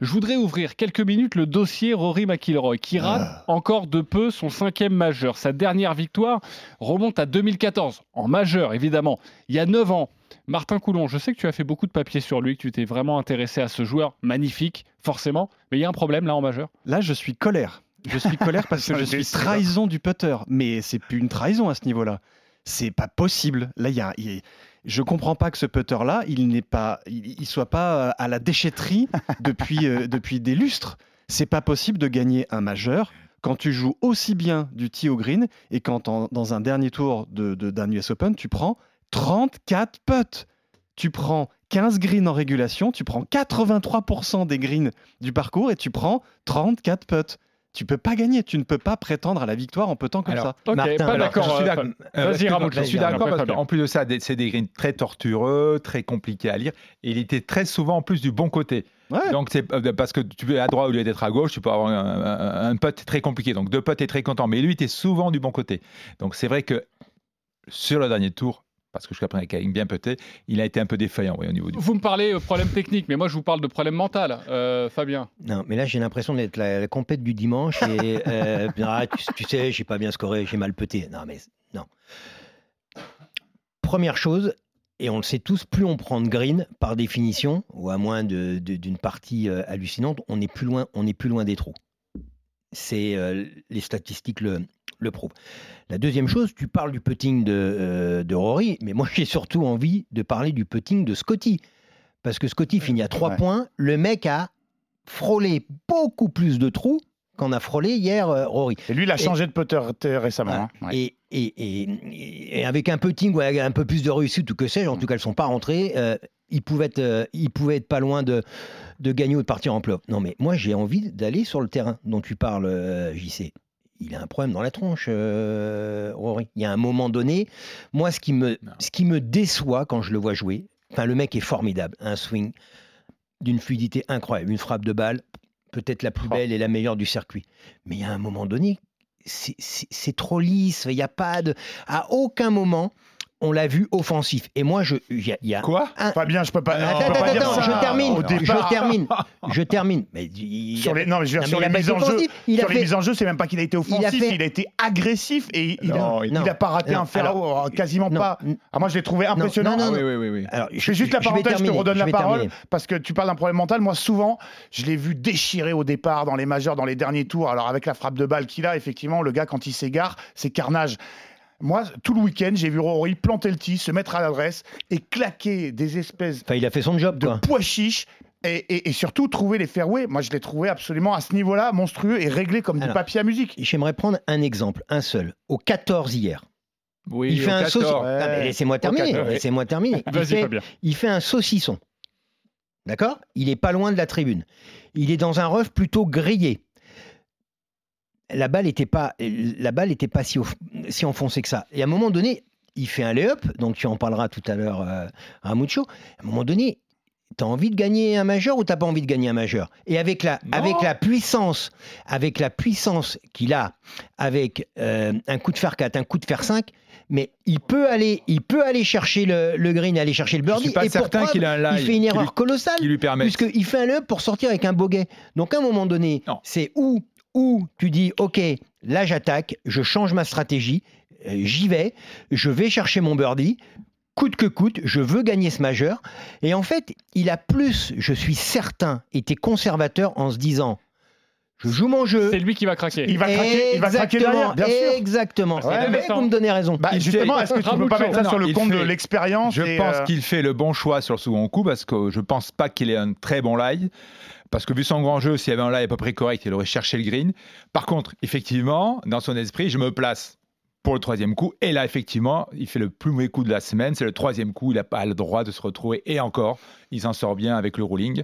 Je voudrais ouvrir quelques minutes le dossier Rory McIlroy, qui rate Ah. encore de peu son cinquième majeur. Sa dernière victoire remonte à 2014, en majeur évidemment, il y a 9 ans. Martin Coulon, je sais que tu as fait beaucoup de papiers sur lui, que tu t'es vraiment intéressé à ce joueur magnifique, forcément, mais il y a un problème là en majeur? Là, je suis colère. Je suis colère parce que je suis trahison du putter. Mais c'est plus une trahison à ce niveau-là. C'est pas possible. Là, il y a, il y a- je comprends pas que ce putter-là, il n'est pas, il, il soit pas euh, à la déchetterie depuis, euh, depuis des lustres. C'est pas possible de gagner un majeur quand tu joues aussi bien du tee au green et quand en- dans un dernier tour de, de- d'un US Open, tu prends 34 putts. Tu prends 15 greens en régulation, tu prends 83% des greens du parcours et tu prends 34 putts. Tu peux pas gagner, tu ne peux pas prétendre à la victoire en puttant comme Alors, ça. Ok, Martin, pas d'accord. je suis d'accord. Parce qu'en plus de ça, c'est des greens très tortueux, très compliqués à lire. Et il était très souvent en plus du bon côté. Ouais. Donc c'est euh, parce que tu es à droite au lieu d'être à gauche, tu peux avoir un, un, un putt très compliqué. Donc deux putts est très content, mais lui était souvent du bon côté. Donc c'est vrai que sur le dernier tour, parce que jusqu'à présent il a bien puté, il a été un peu défaillant oui, au niveau du. Vous me parlez de problème technique, mais moi je vous parle de problème mental, euh, Fabien. Non, mais là j'ai l'impression d'être la, la compète du dimanche et euh, ah, tu, tu sais, j'ai pas bien scoré, j'ai mal pété. Non, mais non. Première chose, et on le sait tous, plus on prend de green, par définition, ou à moins de- de- d'une partie euh, hallucinante, on est plus loin, on est plus loin des trous. C'est euh, les statistiques le, le prouvent. La deuxième chose, tu parles du putting de, euh, de Rory, mais moi j'ai surtout envie de parler du putting de Scotty. Parce que Scotty finit à 3 Ouais. points, le mec a frôlé beaucoup plus de trous qu'en a frôlé hier euh, Rory. Et lui, il a Et- changé de putter t- récemment. Voilà. hein. Ouais. Et, et- et- et avec un putting ou un peu plus de réussite ou que sais-je, en tout cas, elles ne sont pas rentrées. euh, il, pouvait être, euh, il pouvait être pas loin de, de gagner ou de partir en plop. Non, mais moi, j'ai envie d'aller sur le terrain dont tu parles, euh, JC. Il a un problème dans la tronche, euh, Rory. Il y a un moment donné, moi, ce qui me, ce qui me déçoit quand je le vois jouer, enfin, le mec est formidable. Un swing d'une fluidité incroyable, une frappe de balle, peut-être la plus Oh. belle et la meilleure du circuit. Mais il y a un moment donné, c'est trop lisse. Il n'y a pas de. À aucun moment, on l'a vu offensif. Et moi, je. il y a- y a Quoi un- Fabien, je peux pas. Attends, peut attends, pas dire attends, ça je termine, Au départ, je termine, je termine. Mais il- Sur les, non, mais je veux dire, Non, mais sur les pas mises en jeu. Il a sur les mises en jeu, c'est même pas qu'il a été offensif, il a, fait- été agressif et il, Non, a, il- il a pas raté non, un fer alors- euh, quasiment non, pas. Ah, moi, je l'ai trouvé impressionnant. non, non, Ah oui, oui, oui, oui. Alors, Je fais juste la parenthèse, je, te redonne la parole terminer. parce que tu parles d'un problème mental. Moi, souvent, je l'ai vu déchirer au départ dans les majeurs, dans les derniers tours. Alors, avec la frappe de balle qu'il a, effectivement, le gars, quand il s'égare, c'est carnage. Moi, tout le week-end, j'ai vu Rory planter le tee, se mettre à l'adresse et claquer des espèces Enfin, il a fait son job, de quoi. pois chiches. Et, et- et surtout trouver les fairways. Moi, je l'ai trouvé absolument à ce niveau-là monstrueux et réglé comme du papier à musique. J'aimerais prendre un exemple, un seul. Au 14 hier, Oui, il fait un 14. saucisson. Ouais. Mais laissez-moi terminer. 14, Laissez-moi terminer. Fait, il fait un saucisson. D'accord? Il est pas loin de la tribune. Il est dans un rough plutôt grillé. La balle n'était pas, la balle était pas si, enfoncée que ça. Et à un moment donné, il fait un lay-up, donc tu en parleras tout à l'heure, euh, Ramucho. À un moment donné, tu as envie de gagner un majeur ou t'as pas envie de gagner un majeur? Et avec la, Non. avec la puissance, avec la puissance qu'il a, avec euh, un coup de fer 4, un coup de fer 5, mais il peut aller, il peut aller chercher le, le green, aller chercher le Je birdie. suis pas et pour certain preuve, qu'il a un il fait une qui erreur lui- colossale qui lui permet. puisqu'il fait un lay-up pour sortir avec un bogey. Donc à un moment donné, c'est où, où tu dis, OK, là j'attaque, je change ma stratégie, euh, j'y vais, je vais chercher mon birdie, coûte que coûte, je veux gagner ce majeur. Et en fait, il a plus, je suis certain, été conservateur en se disant, je joue mon jeu. C'est lui qui va craquer. Il va craquer, il va craquer Exactement, derrière, bien sûr. Exactement. Ouais, mais vous me donnez raison. Bah, justement, est-ce que tu peux Ramucho. pas mettre ça Non, sur le compte de l'expérience Je pense euh, qu'il fait le bon choix sur le second coup parce que je pense pas qu'il ait un très bon lie. Parce que vu son grand jeu, s'il y avait un lie à peu près correct, il aurait cherché le green. Par contre, effectivement, dans son esprit, je me place pour le troisième coup. Et là, effectivement, il fait le plus mauvais coup de la semaine. C'est le troisième coup. Il n'a pas le droit de se retrouver. Et encore, il s'en sort bien avec le ruling,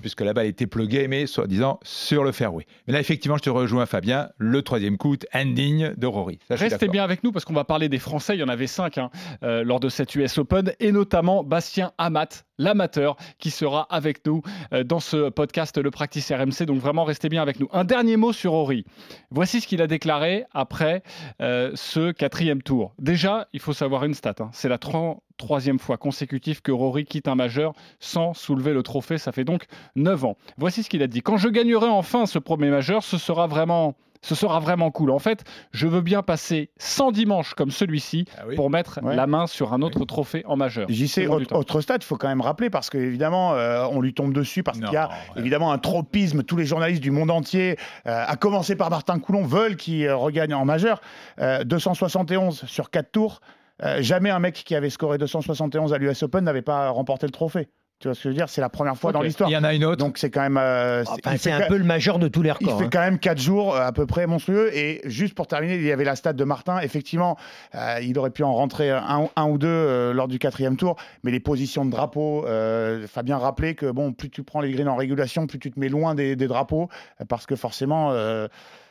puisque la balle était pluguée, mais soi-disant sur le fairway. Mais là, effectivement, je te rejoins, Fabien. Le troisième coup, indigne de Rory. Ça, Restez bien avec nous parce qu'on va parler des Français. Il y en avait cinq hein, euh, lors de cette US Open et notamment Bastien Amat. L'amateur, qui sera avec nous euh, dans ce podcast Le Practice RMC. Donc vraiment, restez bien avec nous. Un dernier mot sur Rory. Voici ce qu'il a déclaré après euh, ce quatrième tour. Déjà, il faut savoir une stat. hein. C'est la 33e fois consécutive que Rory quitte un majeur sans soulever le trophée. Ça fait donc 9 ans. Voici ce qu'il a dit. Quand je gagnerai enfin ce premier majeur, ce sera vraiment... Ce sera vraiment cool. En fait, je veux bien passer 100 dimanches comme celui-ci Ah oui. pour mettre Ouais. la main sur un autre trophée en majeur. Bon du autre, stade, il faut quand même rappeler parce qu'évidemment, on lui tombe dessus parce qu'il y a ouais. évidemment un tropisme. Tous les journalistes du monde entier, euh, à commencer par Martin Coulon, veulent qu'il euh, regagne en majeur. Euh, 271 sur 4 tours. Euh, jamais un mec qui avait scoré 271 à l'US Open n'avait pas remporté le trophée. Tu vois ce que je veux dire? C'est la première fois dans l'histoire. Il y en a une autre. Donc c'est quand même. euh, il c'est fait un peu le majeur de tous les il records. fait hein. quand même 4 jours euh, à peu près monstrueux. Et juste pour terminer, il y avait la stat de Martin. Effectivement, euh, il aurait pu en rentrer un, un ou deux euh, lors du quatrième tour. Mais les positions de drapeau, euh, Fabien rappelait que bon, plus tu prends les greens en régulation, plus tu te mets loin des, des drapeaux. Parce que forcément, euh,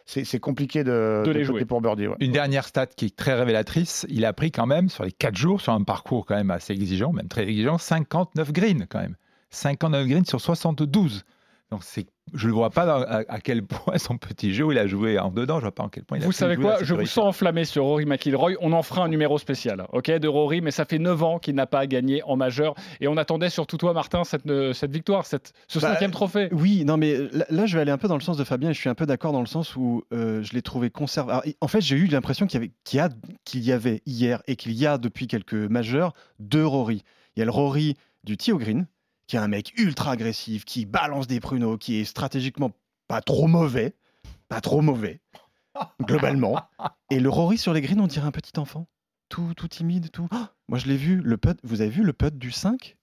c'est compliqué de, De les jouer. pour birdie. ouais. Une dernière stat qui est très révélatrice, il a pris quand même sur les 4 jours, sur un parcours quand même assez exigeant, même très exigeant, 59 greens quand même. 59 greens sur 72. Donc c'est, je ne vois pas dans- à, à quel point son petit jeu il a joué en dedans, je vois pas en quel point il a Vous savez quoi? Je vous sens enflammé sur Rory McIlroy. On en fera un numéro spécial, ok, de Rory, mais ça fait 9 ans qu'il n'a pas gagné en majeur. Et on attendait surtout toi, Martin, cette, euh, cette victoire, cette, ce Bah, cinquième trophée. Oui, non, mais là, là, je vais aller un peu dans le sens de Fabien et je suis un peu d'accord dans le sens où euh, je l'ai trouvé conservé. Alors, En fait, j'ai eu l'impression qu'il y, avait, qu'il y, a- qu'il y avait hier et qu'il y a depuis quelques majeurs deux Rory. Il y a le Rory du Tio Green, qui est un mec ultra agressif, qui balance des pruneaux, qui est stratégiquement pas trop mauvais, pas trop mauvais, globalement. Et le Rory sur les greens, on dirait un petit enfant, tout, tout timide, tout. Oh, moi, je l'ai vu, le putt, vous avez vu le putt du 5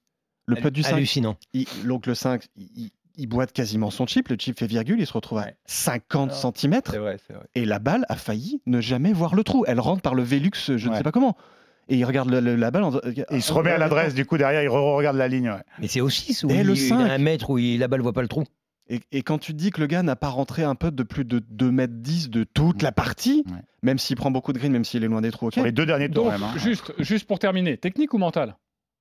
Le putt du 5 Hallucinant. il- donc le 5, il, boite quasiment son chip, le chip fait virgule, il se retrouve à Ouais. 50 Alors, cm vrai. et la balle a failli ne jamais voir le trou. Elle rentre par le Velux, je ne sais pas comment. Et il regarde le- le- la balle. en- Et il se remet à l'adresse, du coup, derrière, il re-regarde la ligne. ouais. Mais c'est aussi où Et le il a 5. un mètre où il- la balle voit pas le trou. Et, et quand tu dis que le gars n'a pas rentré un putt de plus de 2 mètres 10 de toute la partie, Ouais. même s'il prend beaucoup de green, même s'il est loin des trous, ok. Les deux derniers tours, Donc, même. hein. juste, juste pour terminer, technique ou mental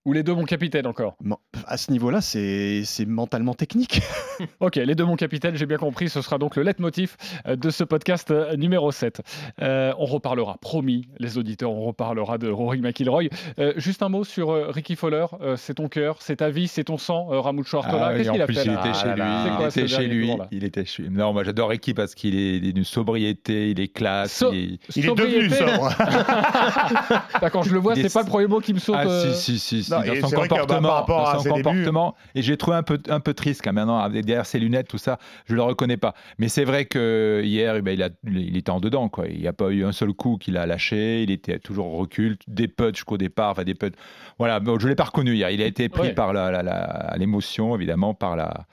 Ou les deux, mon capitaine, encore? Bon, à ce niveau-là, c'est c'est mentalement technique. Ok, les deux, mon capitaine, j'ai bien compris. Ce sera donc le leitmotiv euh, de ce podcast euh, numéro 7. Euh, on reparlera, promis, les auditeurs, on reparlera de Rory McIlroy. Euh, juste un mot sur euh, Ricky Fowler. Euh, c'est ton cœur, c'est ta vie, c'est ton sang, euh, Ramucho Artola. Ah Qu'est-ce en qu'il a plus, fait il était chez lui. Il était chez lui. tour, là Il était chez lui. Non, moi j'adore Ricky parce qu'il est d'une sobriété, il est classe. So- il est- Il est devenu sobre. Ah, Quand je le vois, c'est est- pas le premier mot qui me saute. Ah euh, si, si, si, si, Non, dans son comportement, par rapport à dans son ses débuts- comportement. Et j'ai trouvé un peu, un peu triste quand maintenant, derrière ses lunettes, tout ça, je le reconnais pas. Mais c'est vrai que hier, eh ben, il, a, il était en dedans, quoi. Il n'y a pas eu un seul coup qu'il a lâché, il était toujours au recul, des putts jusqu'au départ, enfin des putts. Voilà, bon, je l'ai pas reconnu hier. Il a été pris Ouais. par la- la- la- l'émotion, évidemment, par la.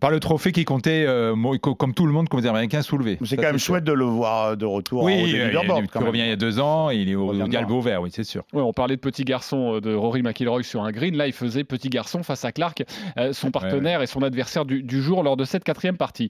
Par le trophée qui comptait, euh, comme tout le monde, comme les Américains, soulevé. C'est quand même sûr. chouette de le voir de retour Oui, euh, il, revient il y a deux ans, il est au, au de galbe vert, oui, c'est sûr. On parlait de petit garçon euh, de Rory McIlroy sur un green. Là, il faisait petit garçon face à Clark, euh, son partenaire et son adversaire du, du jour lors de cette quatrième partie.